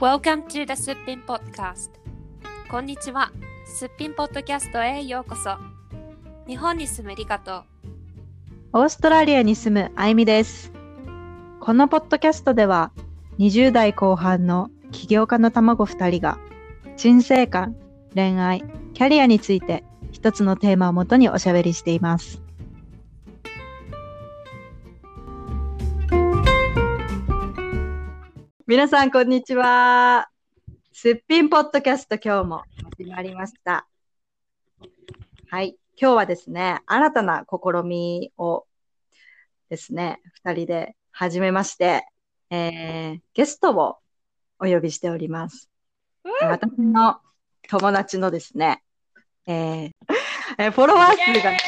Welcome to the すっぴん Podcast こんにちはすっぴんポッドキャストへようこそ日本に住むリカとオーストラリアに住むあいみです。このポッドキャストでは、20代後半の起業家の卵2人が、人生観、恋愛、キャリアについて一つのテーマをもとにおしゃべりしています。皆さん、こんにちは。すっぴんポッドキャスト今日も始まりました。はい。今日はですね、新たな試みをですね、二人で始めまして、えー、ゲストをお呼びしております。私の友達のですね、えー えーフォロワー数がね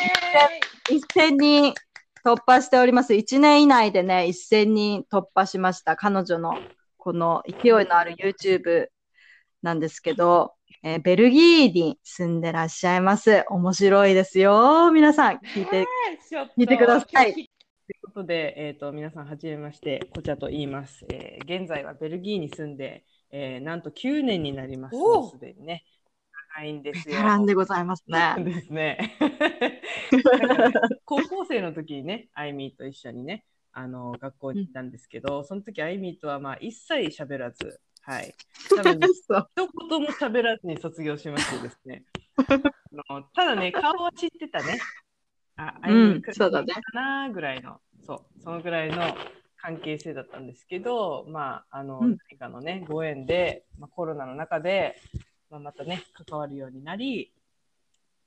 1000人突破しております。1年以内でね、1000人突破しました。彼女のこの勢いのある YouTube なんですけど、えーベルギーに住んでらっしゃいます。面白いですよ。皆さん、聞いて。聞いてくださいということで、えー、と皆さん、はじめまして、こちらと言います、えー現在はベルギーに住んで、えーなんと9年になります。すでにね。長いんですよ。絡んでございますね。ですね。高校生の時にね、アイミーと一緒にね、あの学校に行ったんですけど、その時アイミーとはまあ一切喋らず、はい。多分一言も喋らずに卒業しましてですね。あのただね、顔は知ってたね。あ、あいみうんくらいそうだねかなぐらいの、そう、そのぐらいの関係性だったんですけど、まあ、あの、うん何かのね、ご縁で、まあ、コロナの中で、まあ、またね、関わるようになり、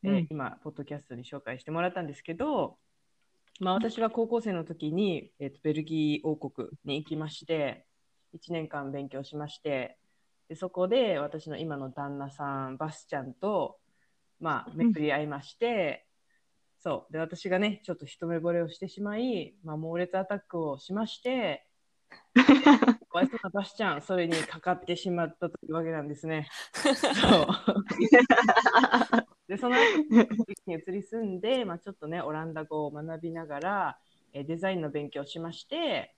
えーうん今、ポッドキャストに紹介してもらったんですけど、まあ、私は高校生の時に、えーとベルギー王国に行きまして、1年間勉強しまして、でそこで私の今の旦那さん、バスちゃんと、まあ、巡り合いまして、そう。で、私がね、ちょっと一目惚れをしてしまい、まあ、猛烈アタックをしまして、かわいそうなバスちゃん、それにかかってしまったというわけなんですね。そう。で、その後、に移り住んで、まあ、ちょっとね、オランダ語を学びながら、えーデザインの勉強をしまして、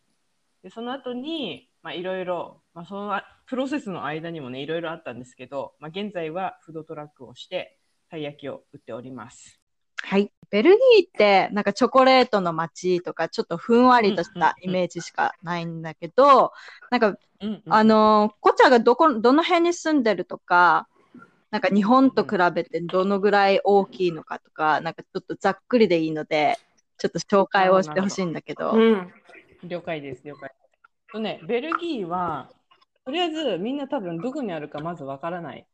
でその後に、まあ、いろいろ、まあ、そのプロセスの間にもね、いろいろあったんですけど、まあ、現在はフードトラックをして、たい焼きを売っております。はい。ベルギーって、なんかチョコレートの街とか、ちょっとふんわりとしたイメージしかないんだけど、なんか、うんうんあのー、コチャがどこ、どの辺に住んでるとか、なんか日本と比べてどのぐらい大きいのかとか、なんかちょっとざっくりでいいので、ちょっと紹介をしてほしいんだけど。ん了解です、了解。とね、ベルギーは、とりあえずみんな多分どこにあるかまずわからない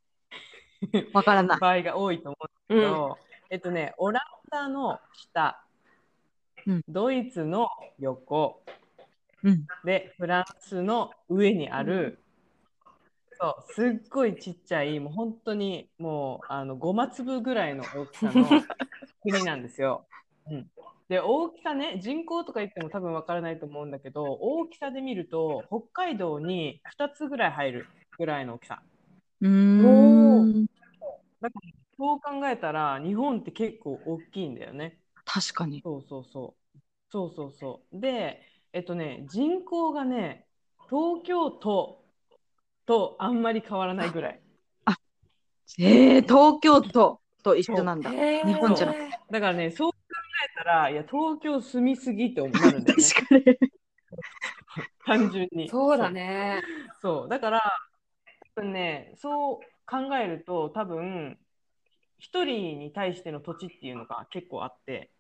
わからない。場合が多いと思うんですけど、えっとね、オランダの下、うんドイツの横、うん。で、フランスの上にある、そう、すっごいちっちゃい、もう本当にもうあの5マ粒ぐらいの大きさの 国なんですよ。うん、で、大きさね、人口とか言っても多分わからないと思うんだけど、大きさで見ると、北海道に2つぐらい入るぐらいの大きさ。うーん。だから、そう考えたら、日本って結構大きいんだよね。確かに。そうそうそう。そうそうそう。で、えっとね、人口がね、東京都とあんまり変わらないぐらい。えー、東京都と一緒なんだ。日日本じゃなくだからね、そう考えたら、いや、東京住みすぎって思なるんだよね。確かに。単純に。そうだねそう。だから、多分ね、そう考えると、多分、一人に対しての土地っていうのが結構あって、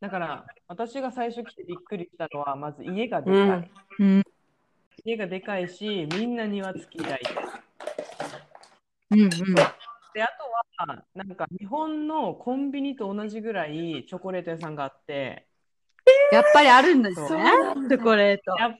だから、私が最初来てびっくりしたのは、まず家がでかい。うんうん。家がでかいし、みんな庭付き台。うんうん。で、あとは、なんか日本のコンビニと同じぐらいチョコレート屋さんがあって、やっぱりあるんですそうね。チョコレート。やっ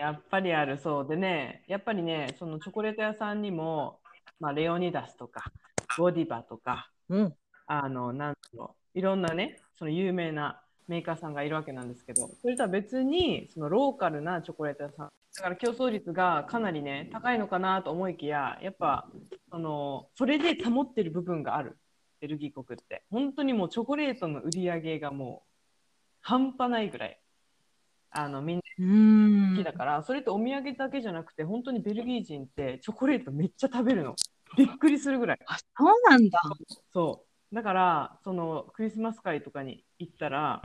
やっぱりあるそうでね、やっぱりね、そのチョコレート屋さんにも、まあ、レオニダスとか、ゴディバとか、うん。あの、なんだろう、いろんなね、その有名なメーカーさんがいるわけなんですけど、それとは別に、そのローカルなチョコレート屋さん、だから競争率がかなりね、高いのかなと思いきや、やっぱ、その、それで保ってる部分がある、ベルギー国って。本当にもうチョコレートの売り上げがもう、半端ないぐらい。あのみんなうん好きだから、それとお土産だけじゃなくて本当にベルギー人ってチョコレートめっちゃ食べるのびっくりするぐらいあ、そうなんだ。そうだからそのクリスマス会とかに行ったら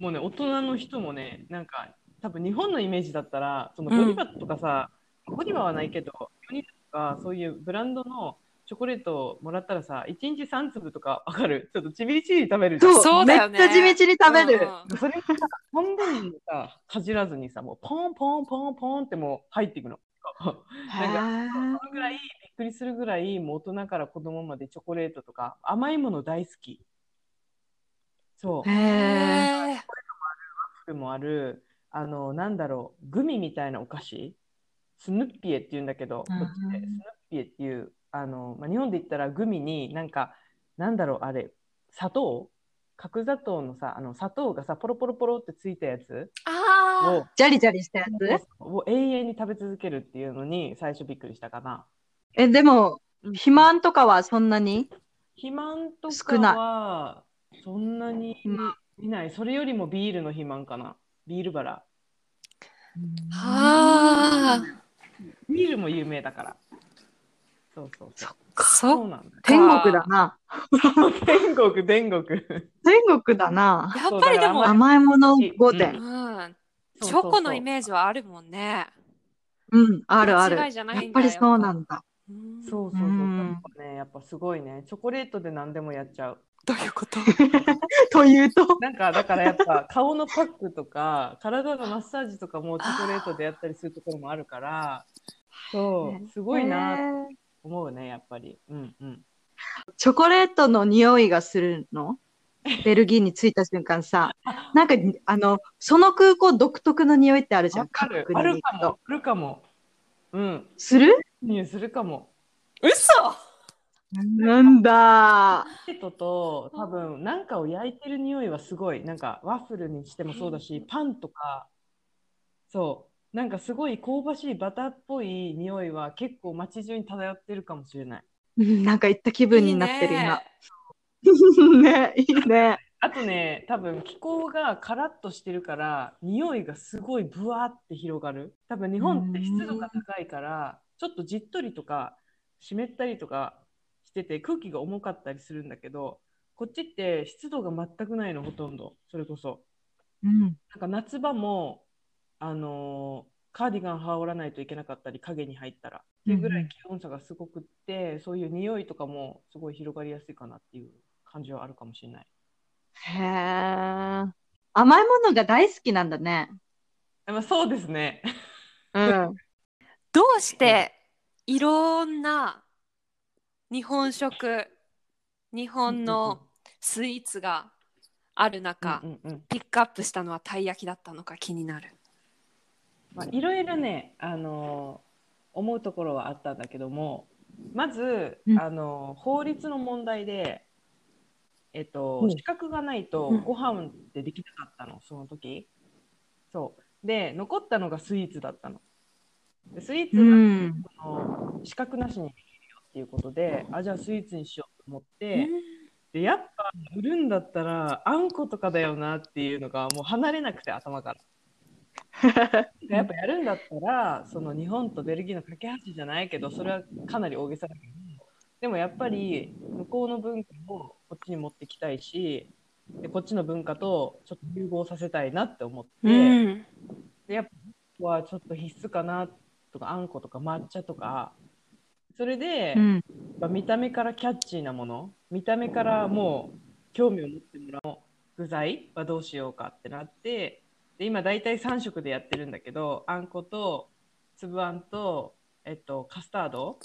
もうね大人の人もねなんか多分日本のイメージだったらそのゴディバとかさ、ゴディバはないけどゴディバとかそういうブランドのチョコレートをもらったらさ1日3粒とかわかる？ちょっとちびりちびり食べるじゃんそうそうだよねめっちゃ地道に食べる。うんそれがさ半分にさかじらずにさもうポンポンポンポンってもう入っていくの。なんかそのぐらいびっくりするぐらいもう大人から子供までチョコレートとか甘いもの大好き。そう。へへえ。もあるあのなんだろうグミみたいなお菓子？スヌッピエって言うんだけど、こっちでスヌッピエっていうあの、まあ、日本で言ったらグミになんかなんだろうあれ砂糖？角砂糖のさあの砂糖がさポロポロポロってついたやつ？あをジャリジャリしたやつ？を永遠に食べ続けるっていうのに最初びっくりしたかな。え、でも、うん。肥満とかはそんなに？肥満とか少ない。はそんなにうんいない。それよりもビールの肥満かな。ビールバラ。あ。はあ。ビールも有名だから。そうそうそう。そそうなんだよ。天国だな。天国、天国。天国だな。やっぱりでも、甘いもの御う殿。うん、チそうそうそうョコのイメージはあるもんね。うん、あるある。間やっぱりそうなんだ。うんそうそうそう。うんやっぱね、やっぱすごいね。チョコレートで何でもやっちゃう。どういうこと？というと、なんかだからやっぱ顔のパックとか体のマッサージとかもチョコレートでやったりするところもあるからそうすごいなとへー思うねやっぱり。うんうん。チョコレートの匂いがするの？ベルギーに着いた瞬間さ、なんかあのその空港独特の匂いってあるじゃん、わかる。ある。かもあるかも。うん。する？匂いするかも。嘘なんだ。チョコレートと多分なんかを焼いてる匂いはすごいなんかワッフルにしてもそうだしパンとかそうなんかすごい香ばしいバターっぽい匂いは結構街中に漂ってるかもしれないうんなんか行った気分になってる今ね。ね、いいね。あとね、多分気候がカラッとしてるから、匂いがすごいブワーって広がる。多分日本って湿度が高いから、ちょっとじっとりとか湿ったりとかしてて空気が重かったりするんだけど、こっちって湿度が全くないの、ほとんど。それこそ。うん。なんか夏場も、あのーカーディガン羽織らないといけなかったり、影に入ったら。っていうぐらい気温差がすごくって、そういう匂いとかもすごい広がりやすいかなっていう感じはあるかもしれない。へえ。甘いものが大好きなんだね。まあ、そうですね。うん。どうしていろんな日本食、日本のスイーツがある中、うんうんうん。ピックアップしたのはたい焼きだったのか気になる。まあ、いろいろね、あのー思うところはあったんだけどもまず、うん。あのー法律の問題で、えっとうん。資格がないとうん。ご飯ってできなかったの、その時。そう。で残ったのがスイーツだったの。でスイーツうは、ん。その資格なしにできっていうことであじゃあスイーツにしようと思って、でやっぱ売るんだったらあんことかだよなっていうのがもう離れなくて頭から。で やっぱやるんだったらその日本とベルギーの架け橋じゃないけどそれはかなり大げさだけどでもやっぱり向こうの文化をこっちに持ってきたいしでこっちの文化とちょっと融合させたいなって思って、うん。でやっぱはちょっと必須かなとかあんことか抹茶とかそれで、うん。まあ見た目からキャッチーなもの見た目からもう興味を持ってもらおう具材はどうしようかってなってで今大体3色でやってるんだけどあんこと粒あんと、えっと、カスタード。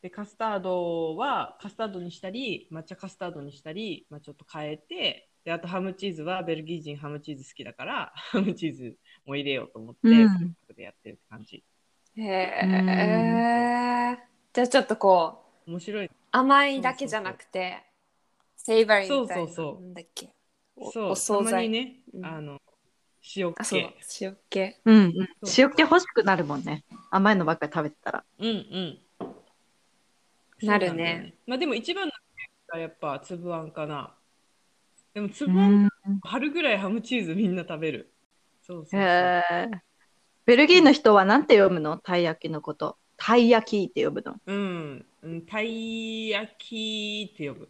でカスタードはカスタードにしたり抹茶カスタードにしたり、まあ、ちょっと変えてであとハムチーズはベルギー人ハムチーズ好きだからハムチーズも入れようと思って、うん。3色でやってるって感じへえ。じゃあちょっとこう面白い甘いだけじゃなくて、セイバリーみたいな。そうそうそうなんだっけ？おそう、お惣菜。にね、うんあの、塩あ、そう気。、塩気。うんうん。そう塩気欲しくなるもんね。甘いのばっかり食べてたら。うんうん。なるねそうなんだよまあでも一番のがやっぱ粒あんかな。でもう粒あん春ぐらいハムチーズみんな食べる。そうそうそう。へえ。ベルギーの人はなんて読むの？たい焼きのこと。たい焼きって呼ぶの。うん、うん、たい焼きって呼ぶ。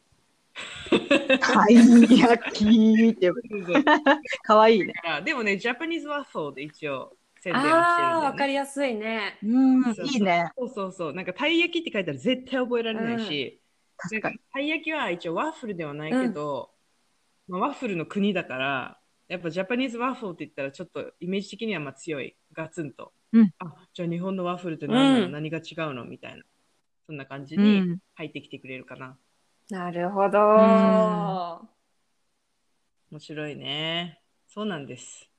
たい焼きって呼ぶ。かわいいね。でもね、ジャパニーズワッフルで一応宣伝をしてるんああ。わかりやすいね。うんいいね。そうそうそう。なんかたい焼きって書いたら絶対覚えられないし、確かに。たい焼きは一応ワッフルではないけど、まあ、ワッフルの国だから、やっぱジャパニーズワッフルって言ったらちょっとイメージ的にはまあ強い、ガツンと。うんあじゃあ日本のワッフルって何なの、うん何が違うの？みたいな。そんな感じうにん。入ってきてくれるかな。なるほど。面白いね。そうなんです。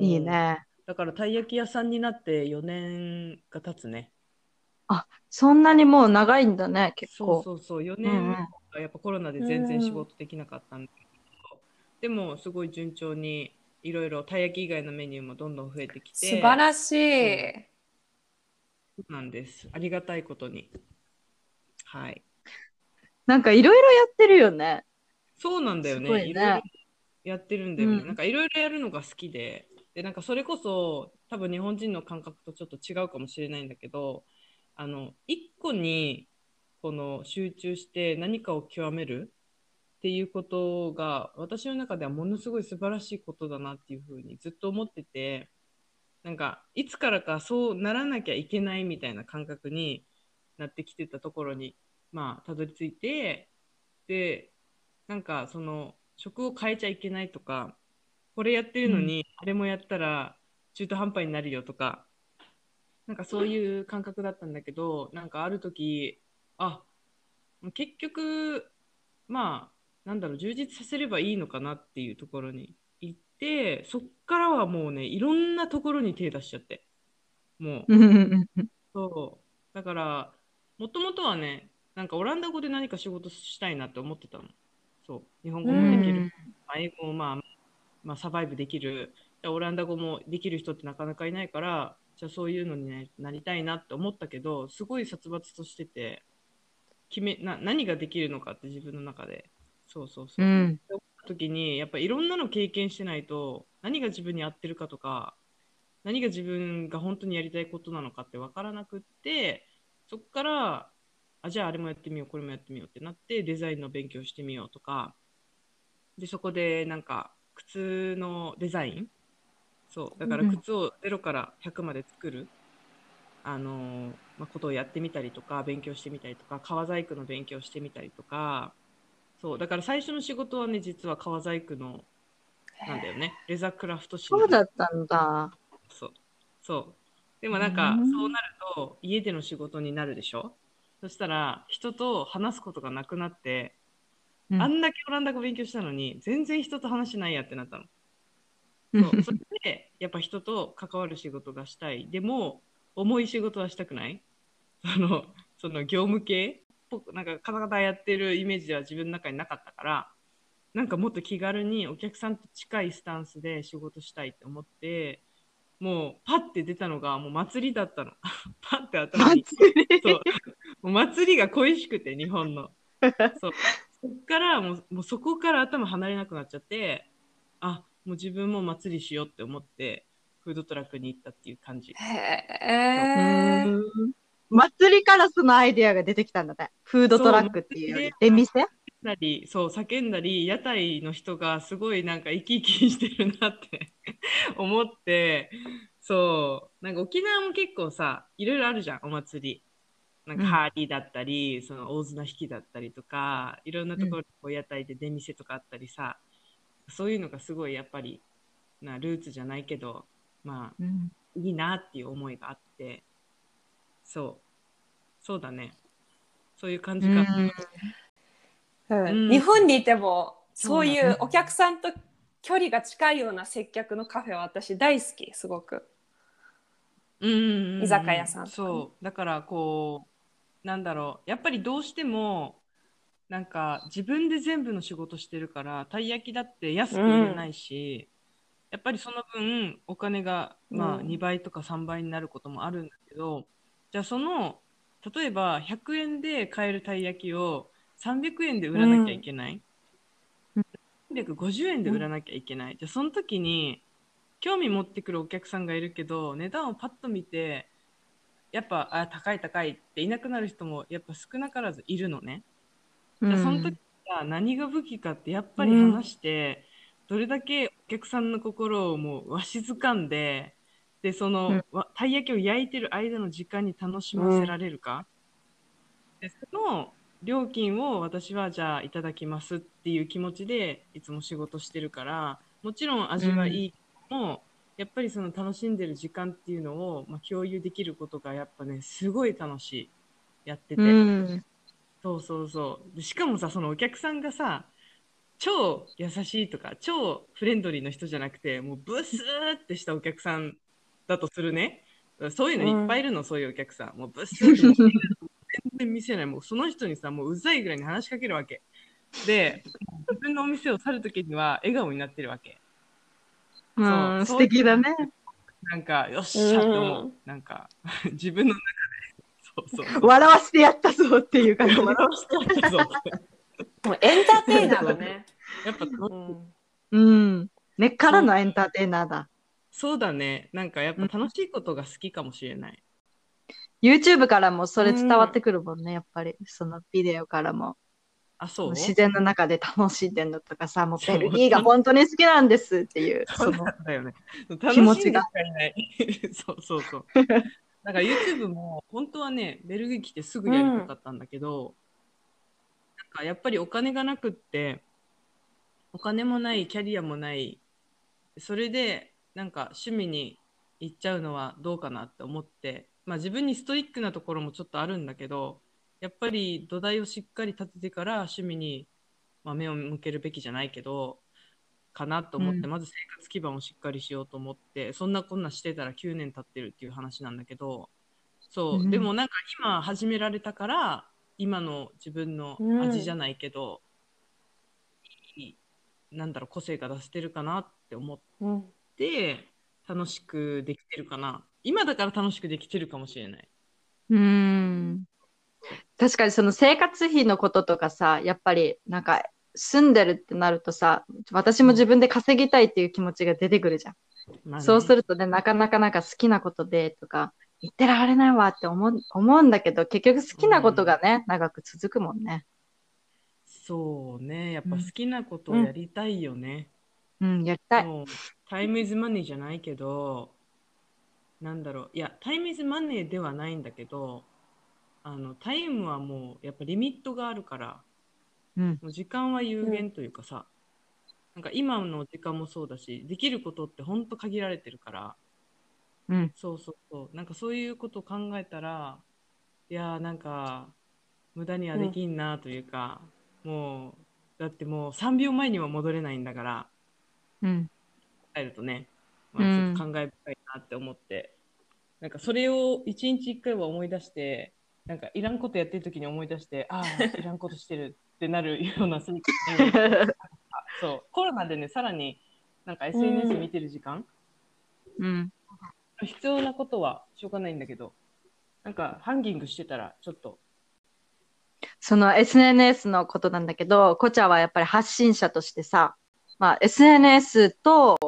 いい。ね。だからたい焼き屋さんになって4年が経つね。そんなにもう長いんだね、結そう構。そうそう、4うん年うんやっぱコロナで全然仕事できなかったんだけど、でもすごい順調にいろいろたい焼き以外のメニューもどんどん増えてきて、素晴らしい。そうなんです。ありがたいことに。はい。なんかいろいろやってるよね。そうなんだよね。いねいろいろやってるんだよね。うんなんかいろいろやるのが好きで、で、なんかそれこそ多分日本人の感覚とちょっと違うかもしれないんだけど、あの、一個にこの集中して何かを極めるっていうことが私の中ではものすごい素晴らしいことだなっていうふうにずっと思ってて、なんかいつからかそうならなきゃいけないみたいな感覚になってきてたところに、まあ、たどり着いて、で、なんかその職を変えちゃいけないとか、これやってるのに、あれもやったら中途半端になるよとか、なんかそういう感覚だったんだけど、なんかある時、あ、結局、まあ、なんだろう、充実させればいいのかなっていうところに行って、そっからはもうね、いろんなところに手出しちゃって、もう、そう。だから、もともとはね、なんかオランダ語で何か仕事したいなって思ってたの。そう。日本語もできる。まあ英語もまあ、まあ、サバイブできる。でオランダ語もできる人ってなかなかいないから、じゃあそういうのに、ね、なりたいなって思ったけど、すごい殺伐としてて、決めな何ができるのかって自分の中で。そうそうそう。うんって思った時に、やっぱいろんなの経験してないと、何が自分に合ってるかとか、何が自分が本当にやりたいことなのかって分からなくって、そこから、あ、じゃああれもやってみよう、これもやってみようってなって、デザインの勉強してみようとか、で、そこでなんか、靴のデザインそう、だからうん靴を0から100まで作る、あのーまあ、ことをやってみたりとか、勉強してみたりとか、革細工の勉強してみたりとか、そう、だから最初の仕事はね、実は革細工の、なんだよね、レザークラフト師そうだったんだ。そう。そう。でもなんか、うんそうなると、家での仕事になるでしょ？そしたら、人と話すことがなくなって、うんあんだけオランダ語勉強したのに、全然人と話しないやってなったの。そうそれで、やっぱ人と関わる仕事がしたい。でも、重い仕事はしたくないその、その業務系ぽなんか、カタカタやってるイメージでは自分の中になかったから、なんかもっと気軽にお客さんと近いスタンスで仕事したいって思って、もうパッて出たのがもう祭りだったの。パッて頭に。そう。もう祭りが恋しくて、日本の。そう。そっからもう、もうそこから頭離れなくなっちゃって、あ、もう自分も祭りしようって思って、フードトラックに行ったっていう感じ。へえ。祭りからそのアイデアが出てきたんだね。フードトラックっていう。出店？なり、そう、叫んだり、屋台の人がすごいなんか生き生きしてるなって。思って、そう、なんか沖縄も結構さ、いろいろあるじゃん、お祭り。なんかうんハーリーだったり、その大綱引きだったりとか、いろんなところでこう屋台で出店とかあったりさ、そういうのがすごいやっぱり、なルーツじゃないけど、まあ、うん。いいなっていう思いがあって、そう、そうだね。そういう感じか。うん。うん。日本にいてもそういそうお客さんと距離が近いような接客のカフェは私大好きすごく。うんうんうん居酒屋さんそう。だからこうなんだろう。やっぱりどうしてもなんか自分で全部の仕事してるからたい焼きだって安く売れないし、やっぱりその分お金がまあうん。2倍とか3倍になることもあるんだけど、じゃあその例えば100円で買えるたい焼きを300円で売らなきゃいけない。で350円で売らなきゃいけない。じゃあその時に興味持ってくるお客さんがいるけど値段をパッと見てやっぱあ高い高いっていなくなる人もやっぱ少なからずいるのね。じゃあその時は何が武器かってやっぱり話して、どれだけお客さんの心をもうわしづかんででその、うんわたい焼きを焼いてる間の時間に楽しませられるか、でその料金を私はじゃあいただきますっていう気持ちでいつも仕事してるからもちろん味はいいけども、やっぱりその楽しんでる時間っていうのを、まあ、共有できることがやっぱねすごい楽しいやってて。うん。そうそうそうでしかもさそのお客さんがさ超優しいとか超フレンドリーな人じゃなくてもうブスーってしたお客さんだとするね。そういうのいっぱいいるの、そういうお客さん。もうブスーってもう全然見せない。もうその人にさもううざいぐらいに話しかけるわけ。で自分のお店を去る時には笑顔になってるわけ。うん、素そう。敵だね。なんかよっしゃって思う、うん。なんか自分の中で。そうそう。笑わせてやったぞっていう感じ。笑わしてやったぞもうエンターテイナーだね。やっぱうん。根っからのエンターテイナーだ。そうだね。なんかやっぱ楽しいことが好きかもしれない。YouTube からもそれ伝わってくるもんね、やっぱり。そのビデオからも。あ、そう？自然の中で楽しんでんのとかさ、もうベルギーが本当に好きなんですっていう、その。気持ちが。そうそうそう。だから YouTube も本当はね、ベルギー来てすぐやりたかったんだけど、なんかやっぱりお金がなくって、お金もない、キャリアもない、それでなんか趣味に行っちゃうのはどうかなって思って、まあ自分にストイックなところもちょっとあるんだけど、やっぱり土台をしっかり立ててから趣味に、まあ、目を向けるべきじゃないけど、かなと思って、うん。まず生活基盤をしっかりしようと思ってそんなこんなしてたら9年経ってるっていう話なんだけどそう、うんでもなんか今始められたから今の自分の味じゃないけど、いいなんだろう個性が出せてるかなって思っうんて楽しくできてるかな今だから楽しくできてるかもしれない。うん。確かにその生活費のこととかさ、やっぱりなんか住んでるってなるとさ、私も自分で稼ぎたいっていう気持ちが出てくるじゃん。まあねそうするとね、なかなかなんか好きなことでとか、言ってられないわって思う思うんだけど、結局好きなことがね、長く続くもんね。そうねやっぱ好きなことをやりたいよね。うん、やりたい。タイムイズマネーじゃないけど、なんだろう、いや、タイムイズマネーではないんだけど、あのタイムはもうやっぱリミットがあるから、うん。もう時間は有限というかさ、なんか今の時間もそうだし、できることって本当限られてるから、うん。そうそうそう、なんかそういうことを考えたら、いやーなんか無駄にはできんなというか、もう、だってもう3秒前には戻れないんだから、うん。えるとね、まあ、ちょっと感慨深いなって思って、なんかそれを一日一回は思い出して、なんかいらんことやってる時に思い出して、ああ、いらんことしてるってなるような そう、コロナでね、さらになんか SNS 見てる時間、うん。必要なことはしょうがないんだけど、なんかハンギングしてたらちょっと、その SNS のことなんだけど、コチャはやっぱり発信者としてさ、まあ SNS と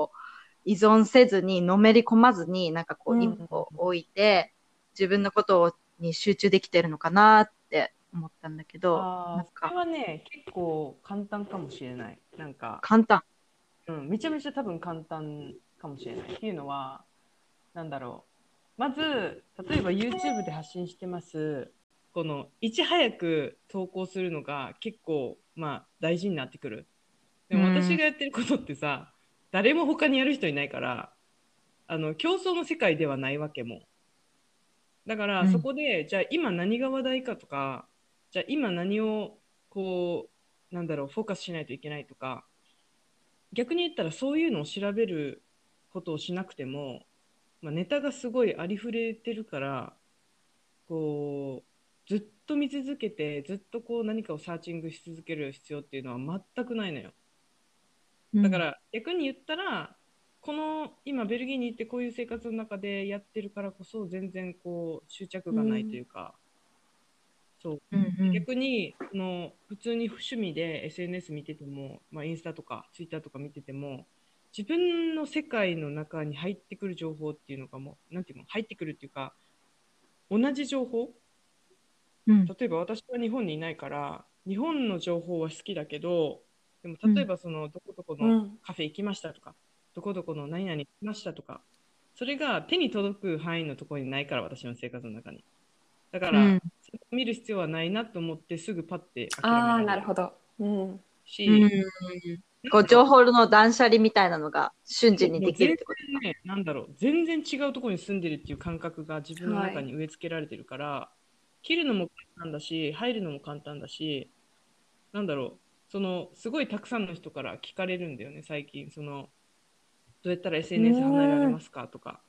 依存せずに、のめり込まずに、なんかこううん一歩置いて、自分のことに集中できてるのかなって思ったんだけど、ああ、そなんかれはね、結構簡単かもしれない。なんか、簡単。うん、めちゃめちゃ多分簡単かもしれない。っていうのは、なんだろう。まず、例えば YouTube で発信してます。この、いち早く投稿するのが結構、まあ、大事になってくる。でもうん。私がやってることってさ、誰も他にやる人いないから、あの、競争の世界ではないわけも。だから、うん。そこで、じゃあ今何が話題かとか、じゃあ今何を、こう、なんだろう、フォーカスしないといけないとか、逆に言ったらそういうのを調べることをしなくても、まあ、ネタがすごいありふれてるからこうずっと見続けてずっとこう何かをサーチングし続ける必要っていうのは全くないのよだから逆に言ったらこの今ベルギーに行ってこういう生活の中でやってるからこそ全然こう執着がないというか、そう。うんうん。逆にその普通に趣味で SNS 見てても、まあ、インスタとかツイッターとか見てても自分の世界の中に入ってくる情報っていうのがもうなんていうの入ってくるっていうか同じ情報？うん。例えば私は日本にいないから日本の情報は好きだけどでも例えばそのどこどこのうん。カフェ行きましたとか、どこどこの何々行きましたとかそれが手に届く範囲のところにないから私の生活の中に。だから、うん。それを見る必要はないなと思ってすぐパッて諦めああ、なるほど。うん。し、うん。こう情報報の断捨離みたいなのが瞬時にできるってこと。ね、なんだろう。全然違うところに住んでるっていう感覚が自分の中に植え付けられてるから、切るのも簡単だし入るのも簡単だしなんだろうそのすごいたくさんの人から聞かれるんだよね最近。そのどうやったら SNS 離れられますかとか。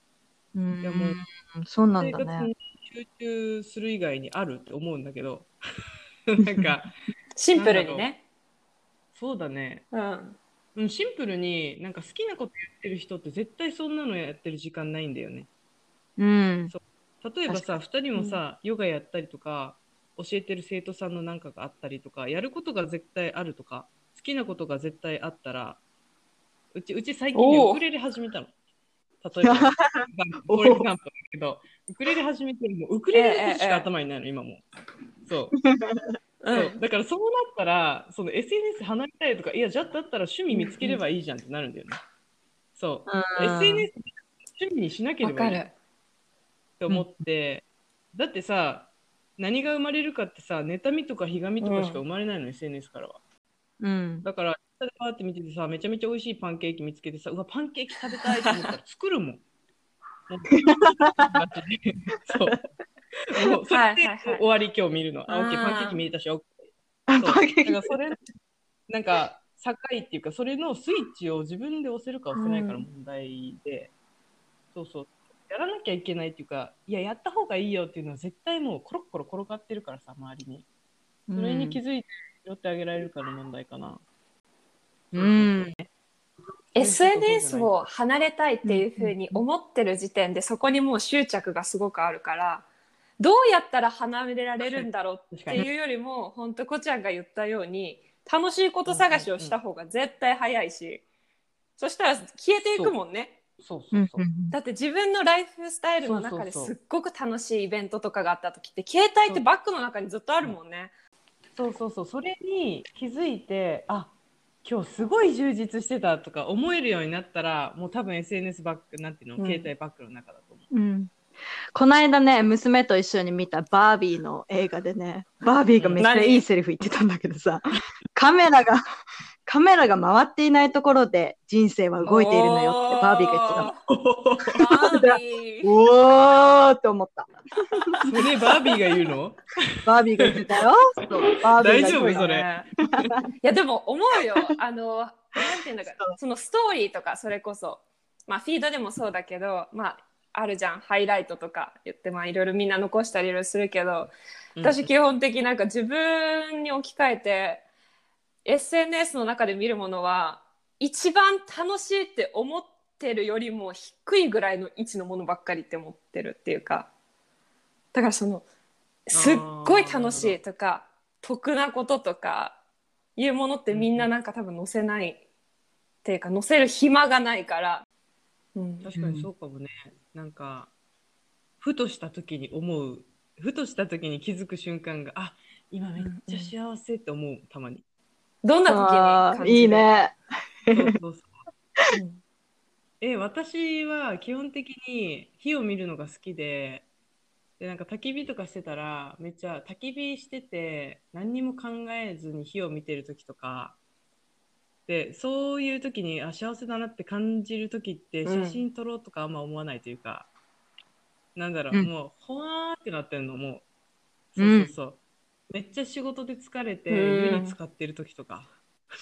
うん。いやもうそうなんだ生活ね。に集中する以外にあるって思うんだけど。なんかシンプルにね。そうだね。うん。うんシンプルになんか好きなことやってる人って絶対そんなのやってる時間ないんだよね。うん。例えばさ2人もさ、ヨガやったりとか教えてる生徒さんのなんかがあったりとかやることが絶対あるとか好きなことが絶対あったらうちうち最近ウクレレ始めたの。例えば フォーエグザンプルだけどウクレレ始めてもうウクレレのことしか頭にないの、今もそう。そう。だからそうなったらその SNS 離れたいとかいやじゃあだったら趣味見つければいいじゃんってなるんだよね。そう、うん。SNS 趣味にしなければいい。っ。て思って、だってさ何が生まれるかってさ妬みとかひがみとかしか生まれないの、SNS からは。うん。だから下でパーって見ててさめちゃめちゃ美味しいパンケーキ見つけてさうわパンケーキ食べたいと思ったら 作るもん。そう。もうそれ終わり今日見るの。あ、オッケパンケーキ見れたし、オッケーパそうンケーキだからそれなんか境っていうかそれのスイッチを自分で押せるか押せないかの問題で、そうそうやらなきゃいけないっていうかいややった方がいいよっていうのは絶対もうコロッコロ転がってるからさ周りに。それに気づいて拾ってあげられるかの問題かな、うん。SNS を離れたいっていうふうに思ってる時点でそこにもう執着がすごくあるからどうやったら離れられるんだろうっていうよりも本当こちゃんが言ったように楽しいこと探しをした方が絶対早いしそしたら消えていくもんねそうそうそう、だって自分のライフスタイルの中ですっごく楽しいイベントとかがあった時って携帯ってバッグの中にずっとあるもんね。そう。そうそうそれに気づいてあ今日すごい充実してたとか思えるようになったらもう多分 SNS バッグなんていうの、うん。携帯バッグの中だと思う。うん。この間ね、娘と一緒に見たバービーの映画でね、バービーがめっちゃいいセリフ言ってたんだけどさ、カメラが、カメラが回っていないところで人生は動いているのよってバービーが言ってたの。バービー。おーって思った。それバービーが言うの？バービーが言ってたよ。そうバービー大丈夫それ。ねいやでも思うよ。あのなんていうんだかそのストーリーとかそれこそまあフィードでもそうだけどまああるじゃん。ハイライトとか言ってまあいろいろみんな残したりするけど私基本的になんか自分に置き換えて SNS の中で見るものは一番楽しいって思ってるよりも低いぐらいの位置のものばっかりって思ってるっていうかだからそのすっごい楽しいとか得なこととかいうものってみんななんか多分載せないっていうか載せる暇がないから、うん、確かにそうかもね、なんかふとした時に思うふとした時に気づく瞬間があ今めっちゃ幸せって思うたまにどんな時に感じる？いいね。そうそうそう。うん。え私は基本的に火を見るのが好きででなんか焚き火とかしてたらめっちゃ焚き火してて何にも考えずに火を見てる時とかでそういう時にあ幸せだなって感じる時ってうん。写真撮ろうとかあんま思わないというか、なんだろう、うん。もうほわーってなってんのもう。うん。そうそうそう、めっちゃ仕事で疲れてうん。湯に使ってる時とか。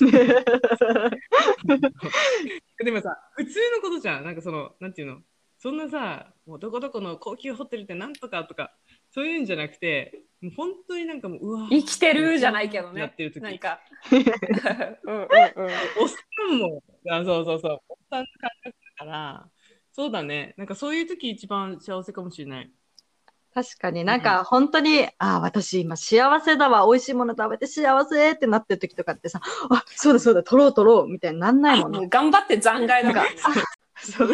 でもさ、普通のことじゃん。なんかその、なんていうの、そんなさ、もうどこどこの高級ホテルってなんとかとか、そういうんじゃなくて、もう本当になんかもう、うわ生きてるじゃないけどね。やってる時。なんか。うんうんうん。おっさんも、あそうそうそう、おっさんの感覚だから、そうだね、なんかそういう時一番幸せかもしれない。確かになんか本当に、ああ、私今幸せだわ、美味しいもの食べて幸せってなってる時とかってさ、あ、そうだそうだ、取ろう取ろうみたいになんないもんね。もう頑張って残骸だから。そうそう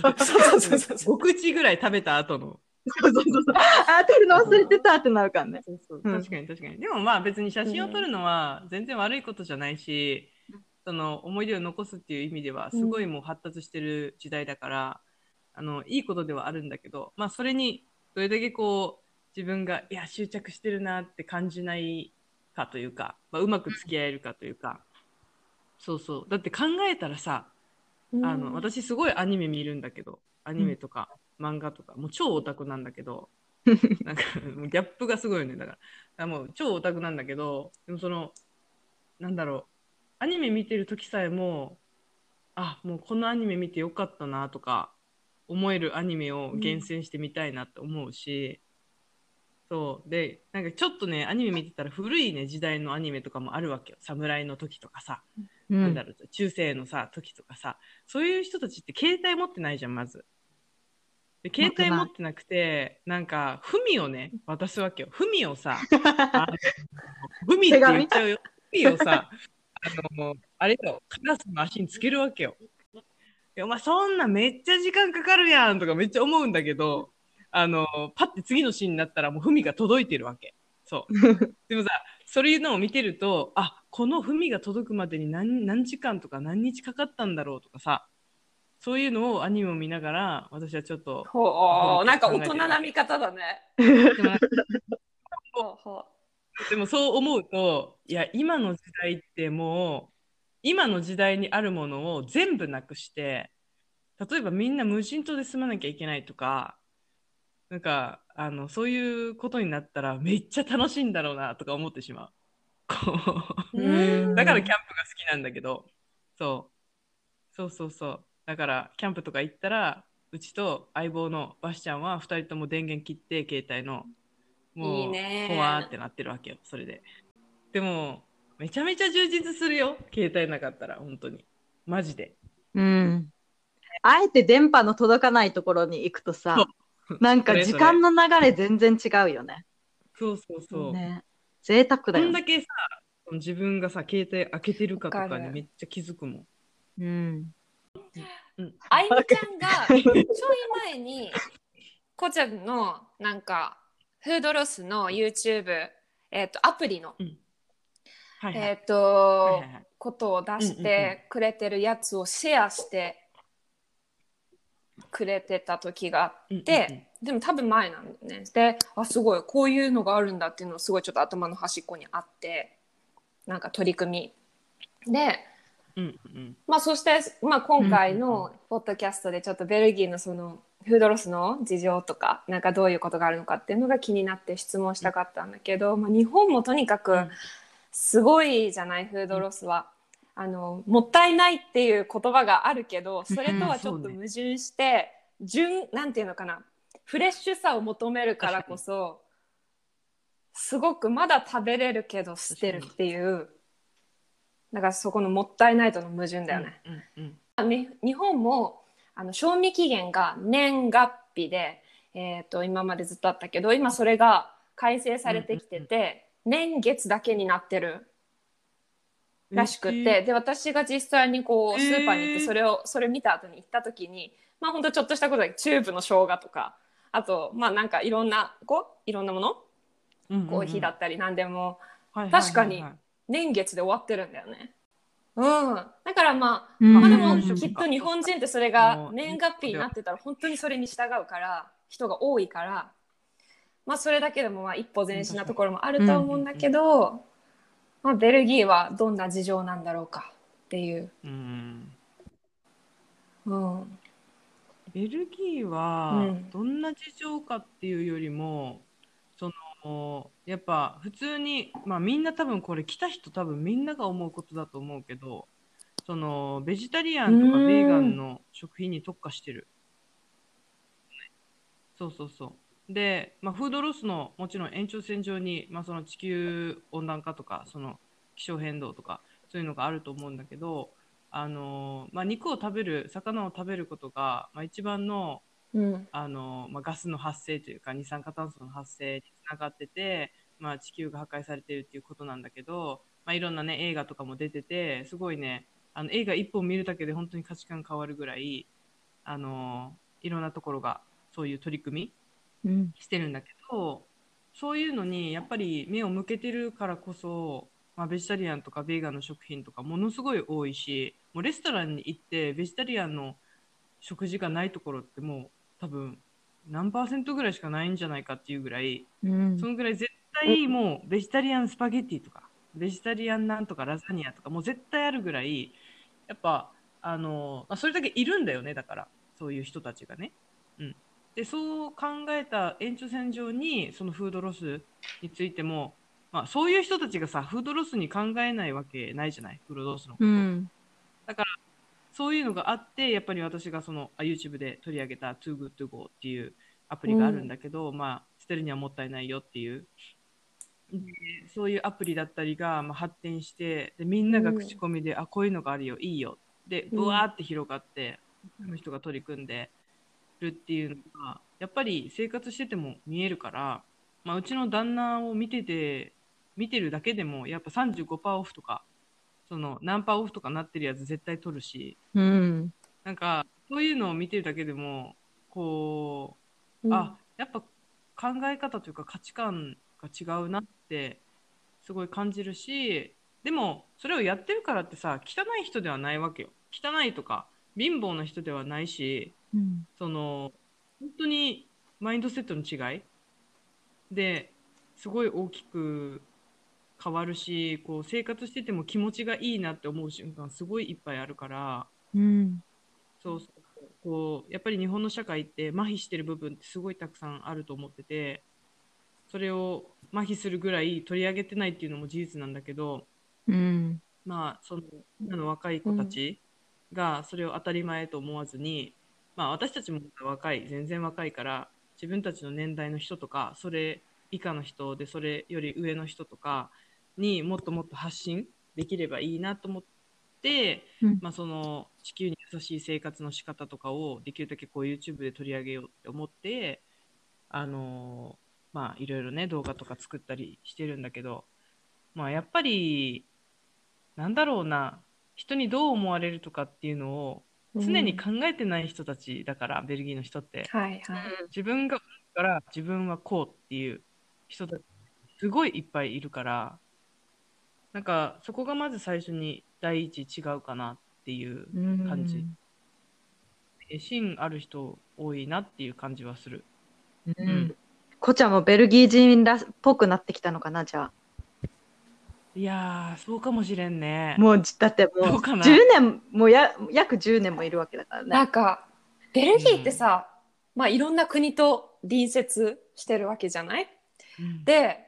そうそうそうそう。5口ぐらい食べた後の。そうそうそう。あー、取るの忘れてたってなるからね。そうそううん確かに確かに。でもまあ別に写真を撮るのは全然悪いことじゃないし、その思い出を残すっていう意味ではすごいもう発達してる時代だから、あのいいことではあるんだけど、まあそれにどれだけこう自分がいや執着してるなって感じないかというか、まあ、うまく付き合えるかというか、そうそう。だって考えたらさ、あの私すごいアニメ見るんだけどアニメとか漫画とかもう超オタクなんだけど なんかギャップがすごいよね。だからだからもう超オタクなんだけどでもそのなんだろうアニメ見てる時さえもあもうこのアニメ見てよかったなとか思えるアニメを厳選してみたいなって思うし、そうでなんかちょっとねアニメ見てたら古いね時代のアニメとかもあるわけよ侍の時とかさうんなんだ。ろう中世のさ時とかさそういう人たちって携帯持ってないじゃんまず。で携帯持ってなくてなんか文をね渡すわけよ文をさ 文って言っちゃうよ文をさあのあれよカラスの足につけるわけよ。いやお前そんなめっちゃ時間かかるやんとかめっちゃ思うんだけどあのパッて次のシーンになったらもう文が届いてるわけ。そう でもさそういうのを見てるとあこの文が届くまでに何何時間とか何日かかったんだろうとかさそういうのをアニメを見ながら私はちょっとほうなんか大人な見方だね。でも そう思うといや今の時代ってもう今の時代にあるものを全部なくして例えばみんな無人島で住まなきゃいけないとかなんかあのそういうことになったらめっちゃ楽しいんだろうなとか思ってしまう。だからキャンプが好きなんだけど、そう。そうそうそう。だからキャンプとか行ったら、うちと相棒のバシちゃんは2人とも電源切って、携帯の。もう、いいねほわーってなってるわけよ、それで。でも、めちゃめちゃ充実するよ、携帯なかったら、本当に。マジで。うん。あえて電波の届かないところに行くとさ、なんか時間の流れ全然違うよね。そうそうそう。ね。贅沢だよね。こんだけさ、自分がさ、携帯開けてるかとかにめっちゃ気づくもん。うん。あゆみちゃんがちょい前にこうちゃんのなんかフードロスの YouTube、えっとアプリの、はいはい。えっと、はいはいはい。ことを出しうんうんてくれてるやつをシェアしてくれてた時があって、でも多分前なんだよね。であすごいこういうのがあるんだっていうのすごいちょっと頭の端っこにあってなんか取り組み。でうんうん。うんまあそして、まあ、今回のポッドキャストでちょっとベルギーのそのフードロスの事情とかなんかどういうことがあるのかっていうのが気になって質問したかったんだけど、まあ、日本もとにかくうんすごいじゃないフードロスは。あのもったいないっていう言葉があるけどそれとはちょっと矛盾して、純なんていうのかなフレッシュさを求めるからこそすごくまだ食べれるけど捨てるっていうだからそこのもったいないとの矛盾だよね。うんうんに日本もあの賞味期限が年月日で、えー、と今までずっとあったけど今それが改正されてきてて、年月だけになってるらしくて、で私が実際にこうえー。スーパーに行ってそれを、それ見た後に行った時にまあほんとちょっとしたことでチューブの生姜とかあとまあなんかいろんなこういろんなもの？コーヒーだったり何でも。確かに年月で終わってるんだよね。うん、だからまあ、うん。まあでもうん。きっと日本人ってそれが年月日になってたら本当にそれに従うから人が多いからまあそれだけでもまあ一歩前進なところもあるとは思うんだけど、まあ、ベルギーはどんな事情なんだろうかっていう。うんうんベルギーはうんどんな事情かっていうよりも、そのやっぱ普通に、まあ、みんな多分これ来た人多分みんなが思うことだと思うけどそのベジタリアンとかうんベーガンの食品に特化してる。そうそうそう。で、まあ、フードロスのもちろん延長線上に、まあ、その地球温暖化とかその気象変動とかそういうのがあると思うんだけど、あのまあ、肉を食べる魚を食べることが、まあ、一番のうんあの、まあ、ガスの発生というか二酸化炭素の発生につながってて、まあ、地球が破壊されてるっていうことなんだけど、まあ、いろんなね映画とかも出ててすごいねあの映画一本見るだけで本当に価値観変わるぐらいあのいろんなところがそういう取り組みうん。してるんだけどそういうのにやっぱり目を向けてるからこそ、まあ、ベジタリアンとかベーガンの食品とかものすごい多いしもうレストランに行ってベジタリアンの食事がないところってもう多分何パーセントぐらいしかないんじゃないかっていうぐらいうんそ。のぐらい絶対もうベジタリアンスパゲッティとかベジタリアンなんとかラザニアとかもう絶対あるぐらいやっぱあの、まあ、それだけいるんだよねだからそういう人たちがね。うん、でそう考えた延長線上にそのフードロスについても、まあ、そういう人たちがさフードロスに考えないわけないじゃない？フードロスのこと。うん。そういうのがあって、やっぱり私がそのあ YouTube で取り上げた Too Good To Go っていうアプリがあるんだけど、まあ、捨てるにはもったいないよっていう、でそういうアプリだったりが、まあ、発展してで、みんなが口コミで、あ、こういうのがあるよ、いいよ。で、うんブワーって広がって、他の人が取り組んでるっていうのが、やっぱり生活してても見えるから、まあ、うちの旦那を見てて、見てるだけでも、やっぱ35%オフとか、その何パーオフとかなってるやつ絶対取るし、うん。なんかそういうのを見てるだけでもこう、うんあやっぱ考え方というか価値観が違うなってすごい感じるしでもそれをやってるからってさ汚い人ではないわけよ汚いとか貧乏な人ではないしうん。その本当にマインドセットの違いですごい大きく変わるしこう生活してても気持ちがいいなって思う瞬間すごいいっぱいあるからうん。そうそうそうこうやっぱり日本の社会って麻痺してる部分ってすごいたくさんあると思っててそれを麻痺するぐらい取り上げてないっていうのも事実なんだけどうん。まあその今の若い子たちがそれを当たり前と思わずに、まあ私たちも若い全然若いから自分たちの年代の人とかそれ以下の人でそれより上の人とかにもっともっと発信できればいいなと思って、うん。まあ、その地球に優しい生活の仕方とかをできるだけこう YouTube で取り上げようって思ってあのまあいろいろね動画とか作ったりしてるんだけどまあやっぱりなんだろうな人にどう思われるとかっていうのを常に考えてない人たちだから、ベルギーの人って。はいはい。自分がから自分はこうっていう人たちすごいいっぱいいるからなんかそこがまず最初に第一違うかなっていう感じ、え芯ある人多いなっていう感じはする。うん。ん。こちゃんもベルギー人らっぽくなってきたのかな、じゃいやーそうかもしれんね。あ。もう、だってもう、どうかな？10年、もうや約10年もいるわけだからね。なんかベルギーってさ、まあいろんな国と隣接してるわけじゃない？うん。で、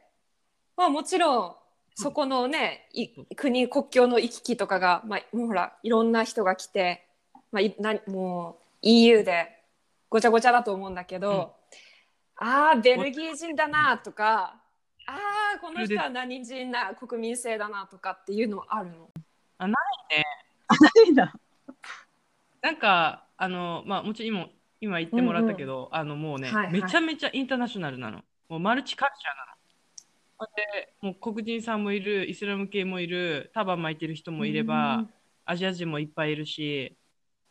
まあもちろんそこのね、い国国境の行き来とかが、まあ、もうほらいろんな人が来て、まあ、いなもう EU でごちゃごちゃだと思うんだけど、ああベルギー人だなとかああこの人は何人な国民性だなとかっていうのあるの？何だ。なんかあのまあもちろん今今言ってもらったけど、あのもうね、はいはい。めちゃめちゃインターナショナルなの。もうマルチカルチャーなの。でもう黒人さんもいるイスラム系もいるターバン巻いてる人もいれば、うん。アジア人もいっぱいいるし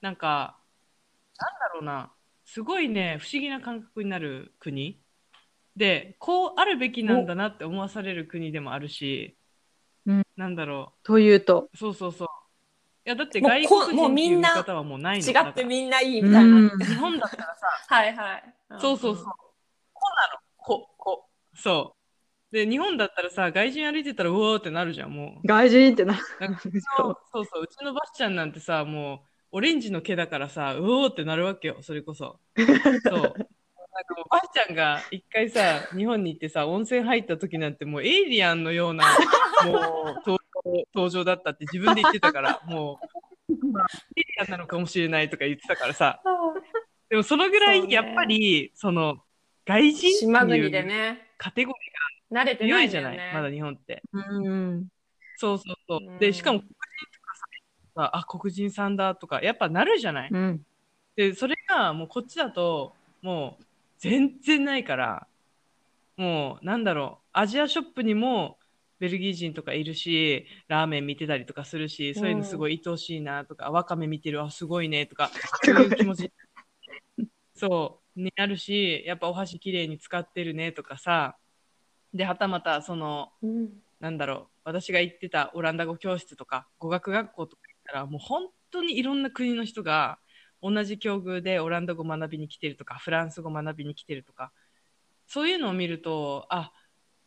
なんかなんだろうな。すごいね不思議な感覚になる国でこうあるべきなんだなって思わされる国でもあるし、うんなんだろというと。うそうそうそういやだって外国人っていう方はもうないの違ってんみんないいみたいな。うん 日本だったらさはいはい。そうそうそう。こなの。こ、こ。そう。で、日本だったらさ、外人歩いてたら、うおーってなるじゃん、も外人ってな。う。なんか うそうそう、うちのバスちゃんなんてさ、もう、オレンジの毛だからさ、うおーってなるわけよ、それこそ。そう。なんかもう、バスちゃんが一回さ、日本に行ってさ、温泉入った時なんて、もうエイリアンのような、もう、登場登場だったって自分で言ってたから、もう、エイリアンなのかもしれないとか言ってたからさ、でもそのぐらいやっぱりその外人って島国いうでねカテゴリ慣れてー強ないじゃない、まだね。日本って。うん。そうそうそうう。んでしかも黒人とかさあ黒人さんだとかやっぱなるじゃない。うん。でそれがもうこっちだともう全然ないからもうなんだろうアジアショップにもベルギー人とかいるしラーメン見てたりとかするしそういうのすごい愛おしいなとか、わかめ見てるあすごいねとかそういう気持ち。そうになるしやっぱお箸きれいに使ってるねとかさ。ではたまたそのうん。なんだろう私が行ってたオランダ語教室とか語学学校とか行ったらもう本当にいろんな国の人が同じ境遇でオランダ語学びに来てるとかフランス語学びに来てるとか。そういうのを見るとあ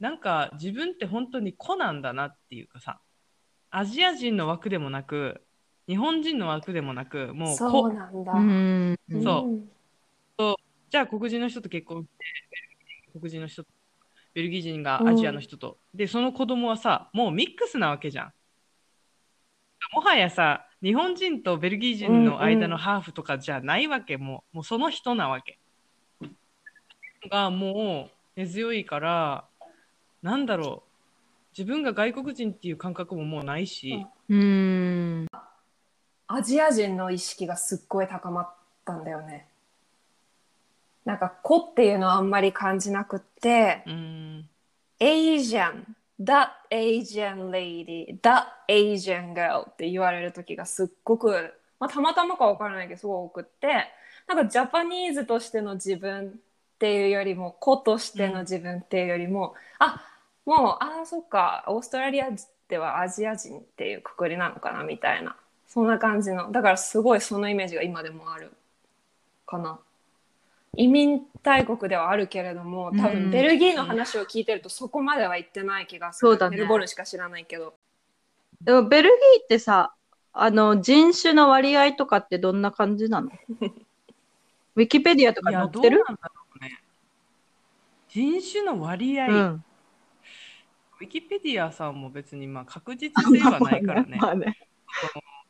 なんか自分って本当に子なんだなっていうかさアジア人の枠でもなく日本人の枠でもなくもうそ子うなんだ。うん。そう。ん。じゃあ黒人の人と結婚して黒人の人とベルギー人がアジアの人と、でその子供はさもうミックスなわけじゃんもはやさ日本人とベルギー人の間のハーフとかじゃないわけ、もうもうその人なわけ。がもう根強いからなんだろう。自分が外国人っていう感覚ももうないし、うん。アジア人の意識がすっごい高まったんだよね。なんか子っていうのはあんまり感じなくって、うん、Asian, that Asian lady, that Asian girl って言われる時がすっごく、まあ、たまたまかわからないけどすごい多くってなんかジャパニーズとしての自分っていうよりも子としての自分っていうよりも、あもうああそっかオーストラリアではアジア人っていうくくりなのかなみたいな。そんな感じの。だからすごいそのイメージが今でもあるかな。移民大国ではあるけれども多うん。分ベルギーの話を聞いてるとそこまでは行ってない気がする、そうだね。メルボルンしか知らないけど。でもベルギーってさ、あの人種の割合とかってどんな感じなの？ウィキペディアとかいや載ってる？どうなんだろうね。人種の割合、うん。ウィキペディアさんも別にまあ確実性はないからね。まあね。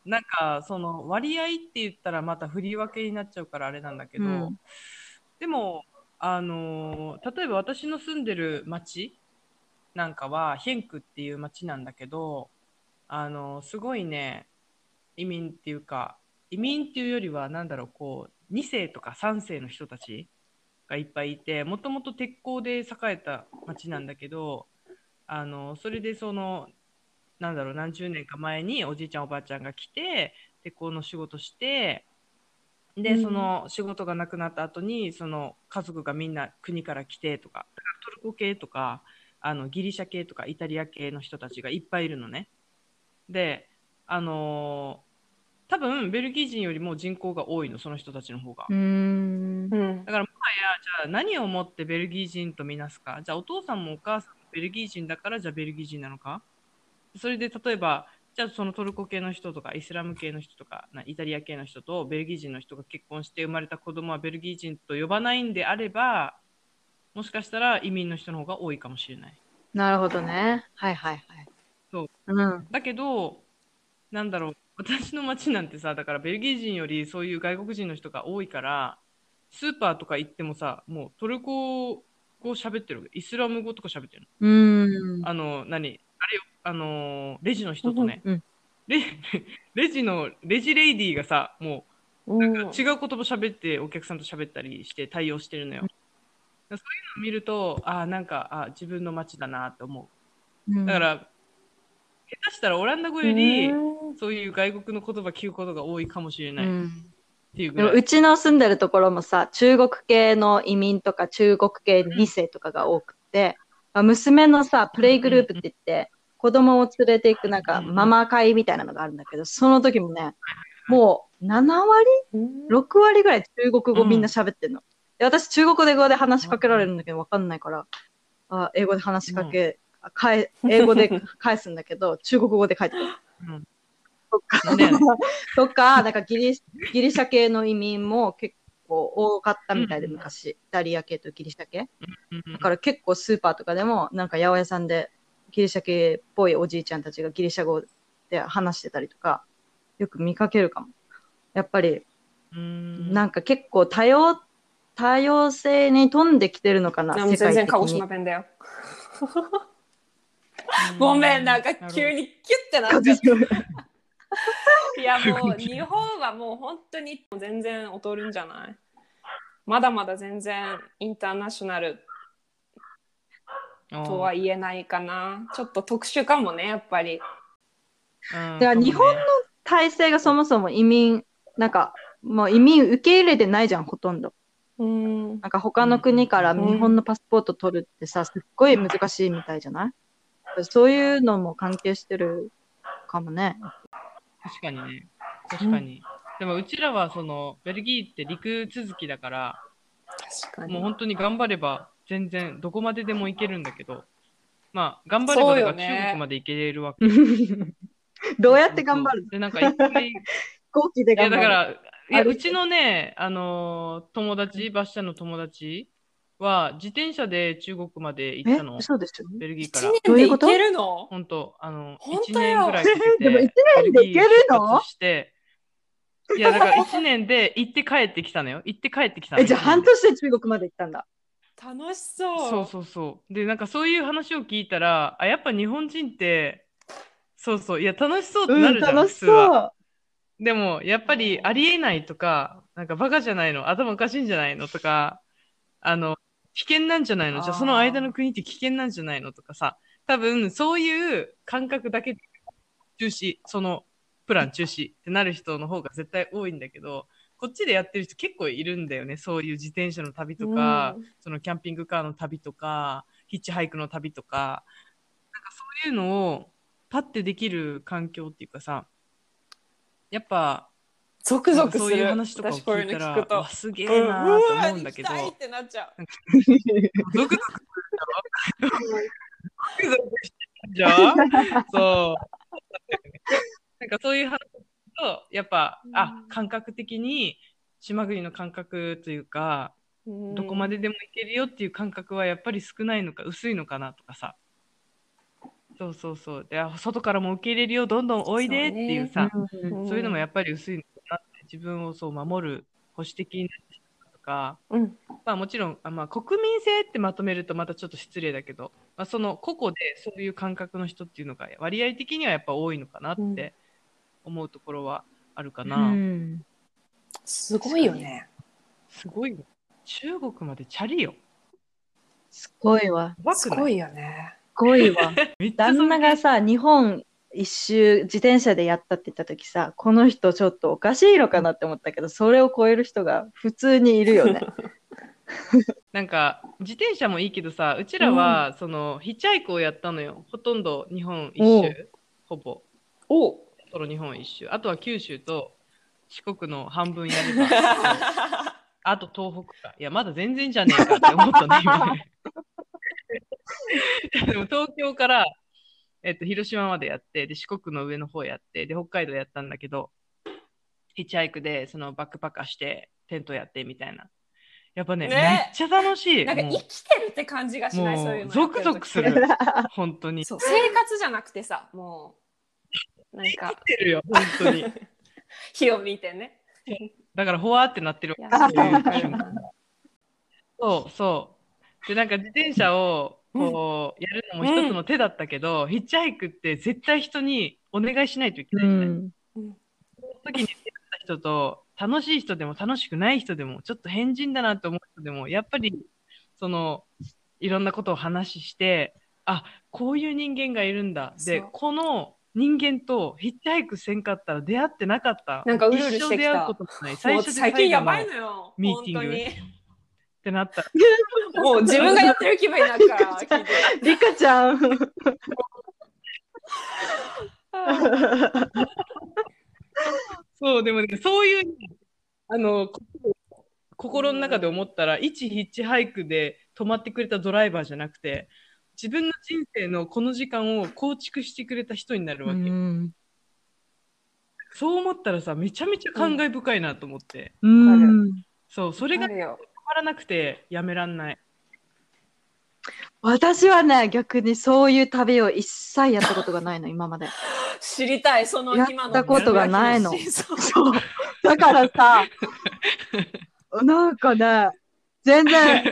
なんかその割合って言ったらまた振り分けになっちゃうからあれなんだけど、うんでもあのー例えば私の住んでる町なんかはヘンクっていう町なんだけど、あのーすごいね移民っていうか移民っていうよりはなんだろうこう2世とか3世の人たちがいっぱいいてもともと鉄鋼で栄えた町なんだけどあのそれでそのなんだろう何十年か前におじいちゃんおばあちゃんが来て鉄鋼の仕事してで、うん。その仕事がなくなった後にその家族がみんな国から来てとかトルコ系とかあのギリシャ系とかイタリア系の人たちがいっぱいいるのね。であのー多分ベルギー人よりも人口が多いのその人たちの方が。うん。だからもはやじゃあ何をもってベルギー人とみなすか？じゃあお父さんもお母さんもベルギー人だからじゃあベルギー人なのか？それで例えばじゃあそのトルコ系の人とかイスラム系の人とかなイタリア系の人とベルギー人の人が結婚して生まれた子供はベルギー人と呼ばないんであればもしかしたら移民の人の方が多いかもしれない。なるほどね。はいはいはい。そう。うん。だけどなんだろう 私の町なんてさだからベルギー人よりそういう外国人の人が多いからスーパーとか行ってもさもうトルコ語喋ってるイスラム語とか喋ってるうーん。のあの何？あれよあのレジの人とね、うんレ レジのレジレイディーがさもうんう違う言葉喋ってお客さんと喋ったりして対応してるのよ、そういうのを見るとあなんかあ自分の町だなって思う。だから、下手したらオランダ語より、うんそういう外国の言葉聞くことが多いかもしれない。っうん。ていううちの住んでるところもさ、中国系の移民とか中国系2世とかが多くて、あ娘のさ、プレイグループって言って、子供を連れていくなんかうんママ会みたいなのがあるんだけど、その時もね、もう7割？うん、6割ぐらい中国語みんな喋ってんの。で私、中国で語で話しかけられるんだけど、わかんないから、あ英語で話しかけ、あ返英語で 返すんだけど、中国語で返ってくる。うん。そっか。か、なんかギリギリシャ系の移民も結構多かったみたいで、うん昔。イタリア系とギリシャ系。うんだから結構スーパーとかでも、なんか八百屋さんでギリシャ系っぽいおじいちゃんたちがギリシャ語で話してたりとか、よく見かけるかも。やっぱり、うんなんか結構多様、多様性に富んできてるのかな、世界的全然鹿児島に。弁だよ。ごめん、なんか急にキュッてなっちゃった。いやもう日本はもう本当に全然劣るんじゃないまだまだ全然インターナショナルとは言えないかな。ちょっと特殊かもね、やっぱり。うんだから日本の体制がそもそも移民、なんか、もう移民受け入れてないじゃん、ほとんど。うん。なんか他の国からうん日本のパスポート取るってさ、すっごい難しいみたいじゃない？そういうのも関係してるかもね。確かにね。確かに。でもうちらはそのベルギーって陸続きだから、確かに。もう本当に頑張れば全然どこまででも行けるんだけど、まあ頑張れば中国まで行けれるわけ。どうやって頑張るの？で、なんか一回、い飛行機でや頑張る。だから、いやうちのね、あのー友達、バッシャの友達は自転車で中国まで行っえたの？嘘でしょ？ベルギーか一ら。年でいけるの？本当あの、本1当よ年ぐらいかけて、でも一年で行けるの？いや、だから1年で行って帰ってきたのよ。行って帰ってきたの。え、じゃあ半年で中国まで行ったんだ。楽しそう。そうそうそう。で、なんかそういう話を聞いたら、あ、やっぱ日本人って、そうそう、いや、楽しそうってなうん、るじゃん、楽し普通は。そう。でも、やっぱりありえないとか、なんかバカじゃないの、頭おかしいんじゃないの？とか、あの、危険なんじゃないの？じゃあその間の国って危険なんじゃないのとかさ、多分そういう感覚だけで中止、そのプラン中止ってなる人の方が絶対多いんだけど、こっちでやってる人結構いるんだよね。そういう自転車の旅とか、うん。そのキャンピングカーの旅とか、ヒッチハイクの旅とか、なんかそういうのをパッてできる環境っていうかさ、やっぱ、ゾクゾクする。そういう話とかを聞いたら、の聞くと。わ。すげえなーと思うんだけど、うわ行きたいってなっちゃう。ゾクゾクするでしょゾクゾクしてるじゃん。そう。なんかそういう話と、やっぱ、あ、感覚的に、島国の感覚というか、どこまででも行けるよっていう感覚はやっぱり少ないのか薄いのかなとかさ。そうそうそう。であ外からも受け入れるよどんどんおいでっていうさ。うん。そういうのもやっぱり薄い自分をそう守る保守的になってしまうとか、うん。まあ、もちろんあ、まあ、国民性ってまとめるとまたちょっと失礼だけど、まあ、その個々でそういう感覚の人っていうのが割合的にはやっぱ多いのかなって思うところはあるかな。うんすごいよね。すごいよ中国までチャリよ。すごいわ。すごいよね。すごいわ。旦那がさ、日本一周自転車でやったって言った時さ、この人ちょっとおかしいのかなって思ったけど、それを超える人が普通にいるよね。なんか自転車もいいけどさうちらはそのヒッチハイクをやったのよ。ほとんど日本一お周ほぼ。おその日本一周。あとは九州と四国の半分やれば。あと東北か。いやまだ全然じゃねえかって思ったね今ね。でも東京から、えっと、広島までやってで四国の上の方やってで北海道やったんだけどヒッチハイクでそのバックパッカーしてテントやってみたいなやっぱねねめっちゃ楽しいなんか生きてるって感じがしない、そういうの。ゾクゾクする。本当に。生活じゃなくてさ、もう、なんか生き、てるよ、本当に。火を見てね。だから、ほわーってなってるそうそう。で、なんか自転車をこうやるのも一つの手だったけど、ヒッチハイクって絶対人にお願いしないといけなういよね。ん。その時に出会った人と、楽しい人でも楽しくない人でも、ちょっと変人だなと思う人でも、やっぱり、その、いろんなことを話して、あ、こういう人間がいるんだ。でこの人間とヒッチハイクせんかったら出会ってなかった。なんかうるうるしてきた一生出会うこともない。最初で最近やばいののよ。ミーティング本ってなった。もう自分がやってる気分になるから、リカちゃん。そう、でもね、そういう、あの、こ心の中で思ったら、一ヒッチハイクで止まってくれたドライバーじゃなくて、自分の人生のこの時間を構築してくれた人になるわけ。うん。そう思ったらさ、めちゃめちゃ感慨深いなと思って。うん。そう、それがまらなくてやめらんない。私はね、逆にそういう旅を一切やったことがないの、今まで。知りたい、その今の。やったことがないのそうそう。だからさ、なんかね、全然、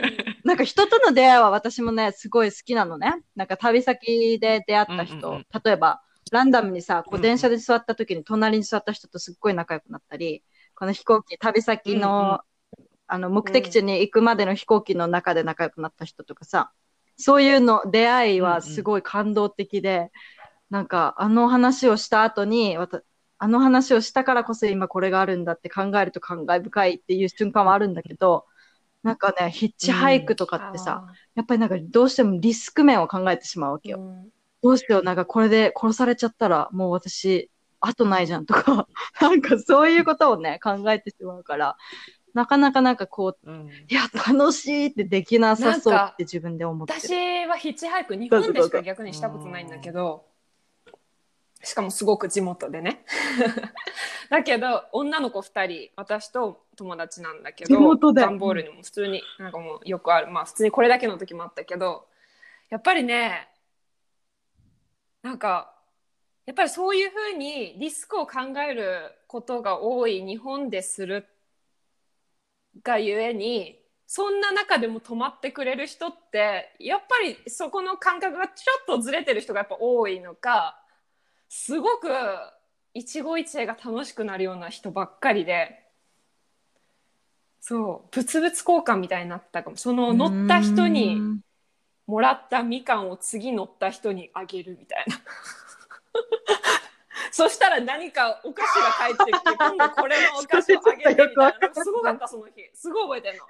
なんか人との出会いは私もね、すごい好きなのね。なんか旅先で出会った人、うんうんうん例えば、ランダムにさ、こう電車で座った時に隣に座った人とすっごい仲良くなったり、この飛行機、旅先の、あの目的地に行くまでの飛行機の中で仲良くなった人とかさ、そういうの出会いはすごい感動的で、なんかあの話をした後に、あの話をしたからこそ今これがあるんだって考えると感慨深いっていう瞬間はあるんだけど、なんかね、ヒッチハイクとかってさ、やっぱりなんかどうしてもリスク面を考えてしまうわけよ。うん。どうしよう、なんかこれで殺されちゃったらもう私、後ないじゃんとか、なんかそういうことをね、考えてしまうから、なかなかなんかこう、うん。いや、楽しいってできなさそうって自分で思ってる。私はヒッチハイク日本でしか逆にしたことないんだけどしかもすごく地元でね。だけど女の子2人私と友達なんだけど地元で。ダンボールにも普通になんかもうよくある。まあ普通にこれだけの時もあったけどやっぱりねなんかやっぱりそういうふうにリスクを考えることが多い日本でするがゆえにそんな中でも止まってくれる人ってやっぱりそこの感覚がちょっとずれてる人がやっぱ多いのかすごく一期一会が楽しくなるような人ばっかりでそう物々交換みたいになったかも。その乗った人にもらったみかんを次乗った人にあげるみたいな そしたら何かお菓子が返ってきて 今度これのお菓子をあげてみたいな。すごかったその日。すごい覚えてんの。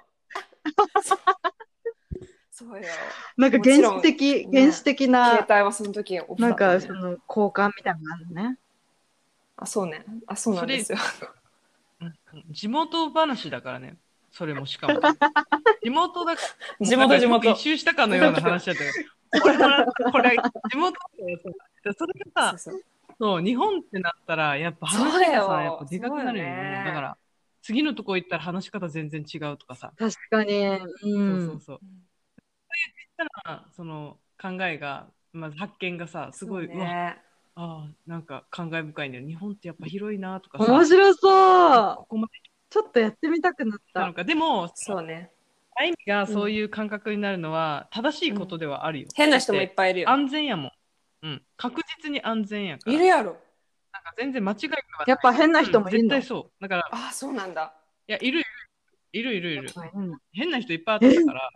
そうよ。なんか原始的、ね。原始的な携、帯はその時オフだなんかその交換みたいなのがあるね。あそうね。あそうなんですよ。うん地元話だからね。それもしかも。地元だから。地元地元。一周したかのような話だったけど。これは、これ、地元でさそれがさ、そうそうそう、日本ってなったら、やっぱ話がそうだよさ、やっぱでかくなるよそうよねね。だから、次のとこ行ったら話し方全然違うとかさ。確かに。う。そうそうんそう。そういう小さなその考えが、まず発見がさ、すごい、そううわねああ、なんか感慨深いんだよ。日本ってやっぱ広いなとかさ。面白そうここまでちょっとやってみたくなった。のか。でも、そうねあいみがそういう感覚になるのは正しいことではあるよ。変な人もいっぱいいるよ安全やもん。うん。確実に安全やから。いるやろなんか全然間違いがない。やっぱ変な人もいるの？うん絶対そう。だから、いあそうなんだや、いるいる。いるいるいる。うん変な人いっぱいあったから。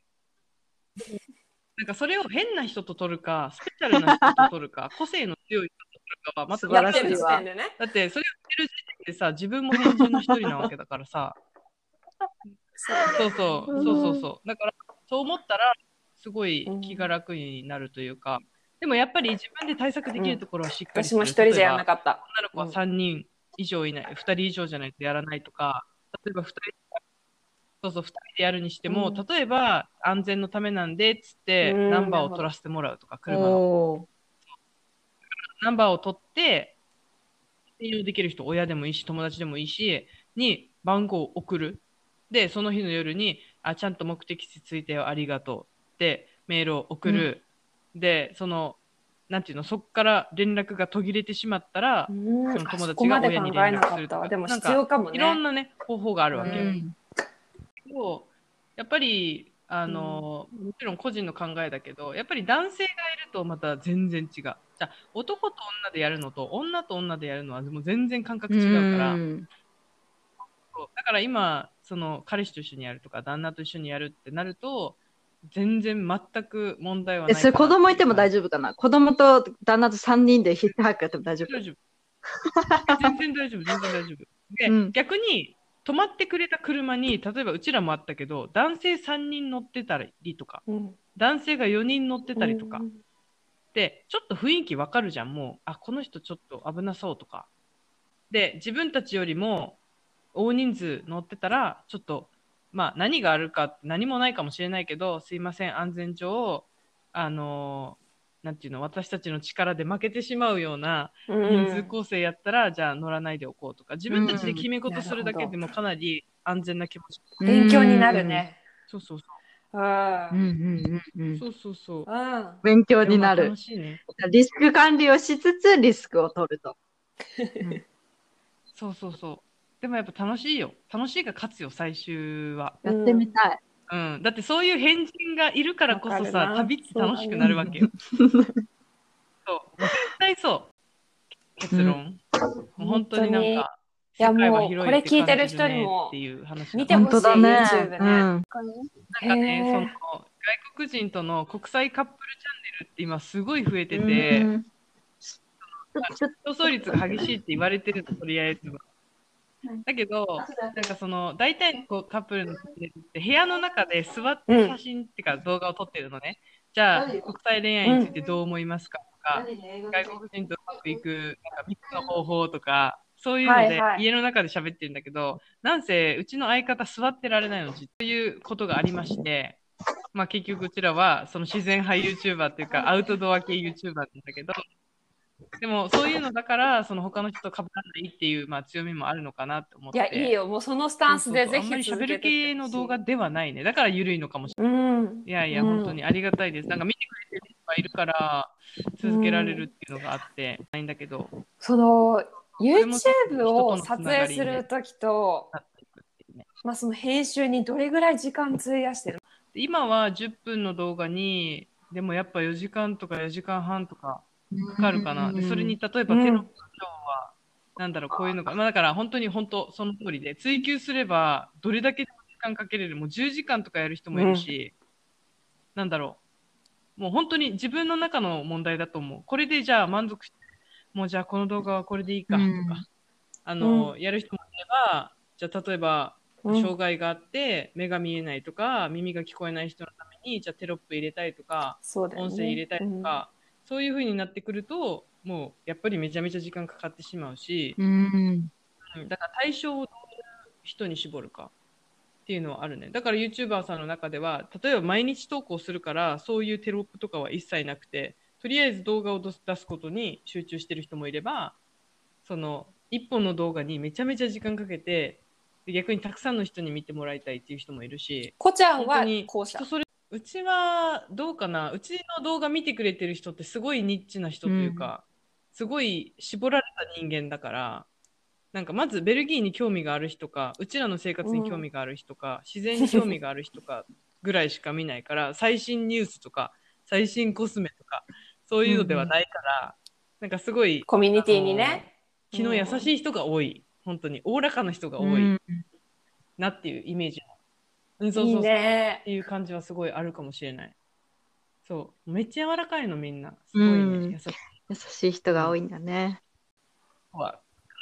なんかそれを変な人と取るか、スペシャルな人と取るか、個性の強い人と取るかはまた素晴らしいやってる時わだってそれを言ってる時点でさ、自分も変人の一人なわけだからさ。そうそう、そうそうそう。だから、そう思ったら、すごい気が楽になるというか、でもやっぱり自分で対策できるところはしっかり私も一人じゃやらなくかった。女の子は3人以上いない、2人以上じゃないとやらないとか、例えば2人、そうそう、2人でやるにしても、うん。例えば安全のためなんでっつって、うん。ナンバーを取らせてもらうとか、車の。ナンバーを取って、信用できる人、親でもいいし、友達でもいいし、に番号を送る。で、その日の夜に、あ、ちゃんと目的地着いたよ、ありがとう。ってメールを送る。で、その、なんていうの、そこから連絡が途切れてしまったら、うん。その友達が親に連絡するとかでも必要かもね。いろんなね、方法があるわけよ。うん。やっぱり、あの、もちろん個人の考えだけど、やっぱり男性がいるとまた全然違う。じゃあ男と女でやるのと女と女でやるのはもう全然感覚違うから、う。だから今、その彼氏と一緒にやるとか、旦那と一緒にやるってなると、全然全く問題はないえ、それ子供いても大丈丈夫かな？子供と旦那と3人でヒットハックやっても大丈夫？大丈夫。全然大丈夫、全然大丈夫。で、うん。逆に、止まってくれた車に、例えばうちらもあったけど、男性3人乗ってたりとか、うん。男性が4人乗ってたりとか、うん。で、ちょっと雰囲気わかるじゃん、もう、あ、この人ちょっと危なそうとか。で、自分たちよりも大人数乗ってたら、ちょっと、まあ、何があるか何もないかもしれないけど、すいません、安全上、あのーなんていうの、私たちの力で負けてしまうような人数構成やったら、じゃあ乗らないでおこうとか、自分たちで決め事するだけでもかなり安全な気持ち。勉強になる。ねそうそうそあうんうんうんうんう。そうそうそう。あ勉強になるでも楽。しいね。リスク管理をしつつリスクを取ると。そうそうそう。でもやっぱ楽しいよ。楽しいが勝つよ、最終は。やってみたい。うん。だってそういう変人がいるからこそさ、旅って楽しくなるわけよ。そう。絶対そう。結論。もう本当になんか、いやもう広これ聞いてる人にもっていう話見てほしい。YouTube ねうん。なんかね、その外国人との国際カップルチャンネルって今すごい増えてて、うん競争率が激しいって言われてるのとりあえずは。だけど、なんかその大体のこうカップルのって部屋の中で座って写真っていうか動画を撮ってるのね。じゃあ国際恋愛についてどう思いますかとか、外国人とうまくいくなんか3つの方法とか、そういうのではいはい。家の中で喋ってるんだけど、なんせうちの相方座ってられないのということがありまして、まあ結局うちらはその自然派 YouTuber っていうかアウトドア系 YouTuber なんだけど、でもそういうのだからその他の人と被らないっていうまあ強みもあるのかなって思って。いやいいよもうそのスタンスでぜそうそうそうあんまり喋る系の動画ではないね。だから緩いのかもしれうんない。いやいや、うん本当にありがたいです。なんか見てくれてる人がいるから続けられるっていうのがあって、ないんだけど、その YouTube を撮影するときと。まあ、その編集にどれぐらい時間費やしてる？で今は10分の動画に、でもやっぱ4時間とか4時間半とかかかるかな？でそれに例えばうん。テロップは、なんだろう、こういうのが、まあだから本当に本当その通りで、追求すればどれだけ時間かけれる、もう10時間とかやる人もいるし、なんだろう、もう本当に自分の中の問題だと思う。これでじゃあ満足して、もうじゃあこの動画はこれでいいかとか、うん。あの、やる人もいれば、じゃあ例えば、うん。障害があって目が見えないとか耳が聞こえない人のためにじゃあテロップ入れたいとかね。音声入れたいとか、そういう風になってくるともうやっぱりめちゃめちゃ時間かかってしまうし、うん。うんだから対象をどういう人に絞るかっていうのはあるねだから YouTuber さんの中では例えば毎日投稿するからそういうテロップとかは一切なくてとりあえず動画を出すことに集中してる人もいればその一本の動画にめちゃめちゃ時間かけてで逆にたくさんの人に見てもらいたいっていう人もいるしこちゃんは後者人それうちはどうかな？うちの動画見てくれてる人ってすごいニッチな人というか、すごい絞られた人間だからなんかまずベルギーに興味がある人かうちらの生活に興味がある人か、自然に興味がある人かぐらいしか見ないから最新ニュースとか最新コスメとかそういうのではないから、なんかすごいコミュニティにね。気の優しい人が多い。本当におおらかな人が多いうん。なっていうイメージ、うん、そういいそうそうねっていう感じはすごいあるかもしれない。そう。めっちゃ柔らかいのみんな。すごいね。うん優しい優しい人が多いんだね。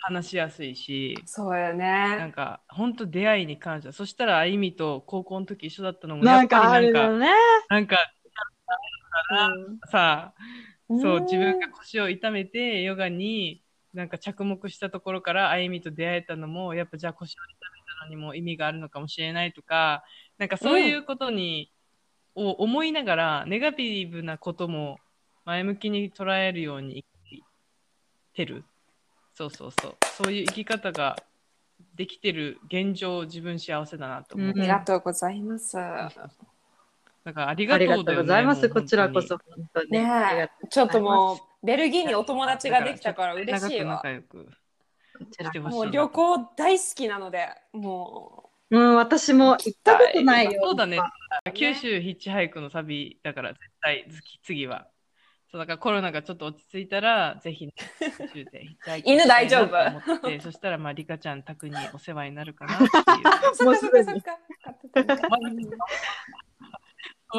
話しやすいし、そうよなんねか本当出会いに感謝。そしたらあゆみと高校の時一緒だったのもなんかあやっぱりなんかるよね。なんかさ、そううん自分が腰を痛めてヨガになんか着目したところからあゆみと出会えたのもやっぱじゃあ腰を痛めたのにも意味があるのかもしれないとかなんかそういうことに、を思いながらネガティブなことも前向きに捉えるように生きてる。そうそうそう。そういう生き方ができてる現状自分幸せだなと思う、うん。ありがとうございます。だからありががとうございます。こちらこそ本本当に。ねちょっともうベルギーにお友達ができたから嬉しいわ。仲。良くもう旅行大好きなので、もうん、私も行ったことないよ。そうだね。九州ヒッチハイクの旅だから絶対次次は。そうだからコロナがちょっと落ち着いたらぜひ、ね、犬大丈夫？そしたらまあリカちゃん宅にお世話になるかなっていう。う。そっかそっかそっか。マ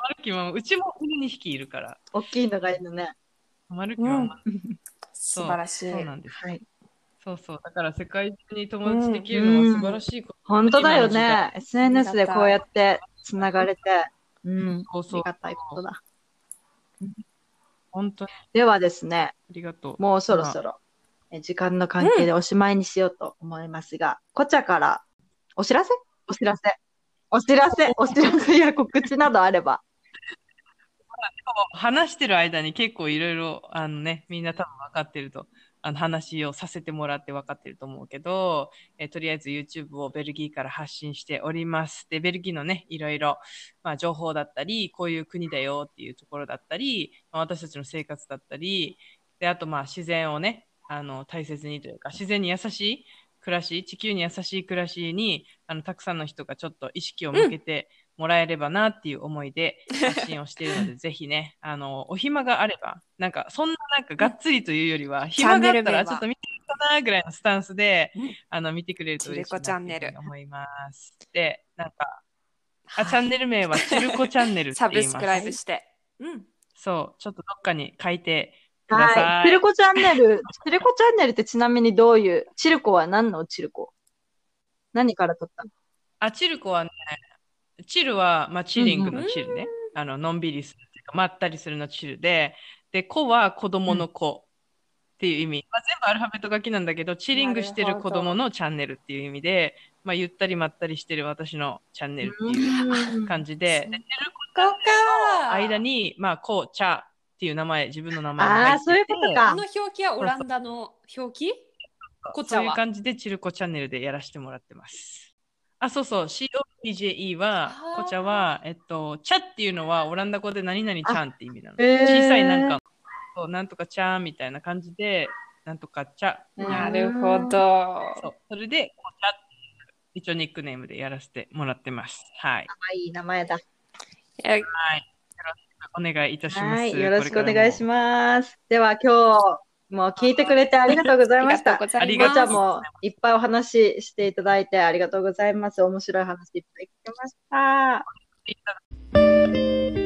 ルキもうちも犬2匹いるから。大きいのがいいのね。マルキは、うん素晴らしい。そうなんです。はい。そうそう。だから世界中に友達できるのは素晴らしいこと。本当だよね。SNS でこうやってつながれて。うん。そうそうありがたいことだ。本当にではですね、ありがとう。もうそろそろえ時間の関係でおしまいにしようと思いますが、こちゃからお知らせ？お知らせ。お知らせ、お知らせや告知などあれば。話してる間に結構いろいろあのねみんな多分分かってるとあの話をさせてもらって分かってると思うけど、えとりあえず YouTube をベルギーから発信しております。でベルギーのねいろいろ、まあ、情報だったりこういう国だよっていうところだったり、まあ私たちの生活だったりであとまあ自然をねあの大切にというか自然に優しい暮らし地球に優しい暮らしにあのたくさんの人がちょっと意識を向けてもらえればなっていう思いで発信をしているので、ぜひね、あの、お暇があれば、なんか、そんななんかがっつりというよりは、暇があったらちょっと見てみかなぐらいのスタンスで、うんあの見てくれると嬉しいなチルコチャンネルっていうふうに思います。で、なんか、あ、はいチャンネル名はチルコチャンネルってサ言います。ブスクライブして。うん。そう、ちょっとどっかに書いて。はい。チルコチャンネル、チルコチャンネルってちなみにどういう、チルコは何の？チルコ。何から取った？のあ、チルコはね、チルは、まあ、チリングのチルね。あの、のんびりするっていうか、まったりするのチルで、で、子は子供の子っていう意味。まあ、全部アルファベット書きなんだけど、チリングしてる子供のチャンネルっていう意味で、まあ、ゆったりまったりしてる私のチャンネルっていう感じで、でチルコチルの間に、まあ、こう、チャっていう名前、自分の名前が入っててああ、そういうことかあの表記はオランダの表記？こちそういう。感じでチルコチャンネルでやらせてもらってます。あ、そうそう、COPJE はこちゃは、えっと、チャっていうのはオランダ語で何々ちゃんって意味なの。へー小さいなんか、そうなんとかちゃんみたいな感じで、なんとかちゃ。なるほど。そう、それで、こちゃ一応ニックネームでやらせてもらってます。はい。いい名前だ。えはい。お願いいたします。はい。よろしくお願いしす。ます。では今日も聞いてくれてありがとうございました。ありがとうございますもいっぱいお話ししていただいてありがとうございます。面白い話いっぱい聞きました。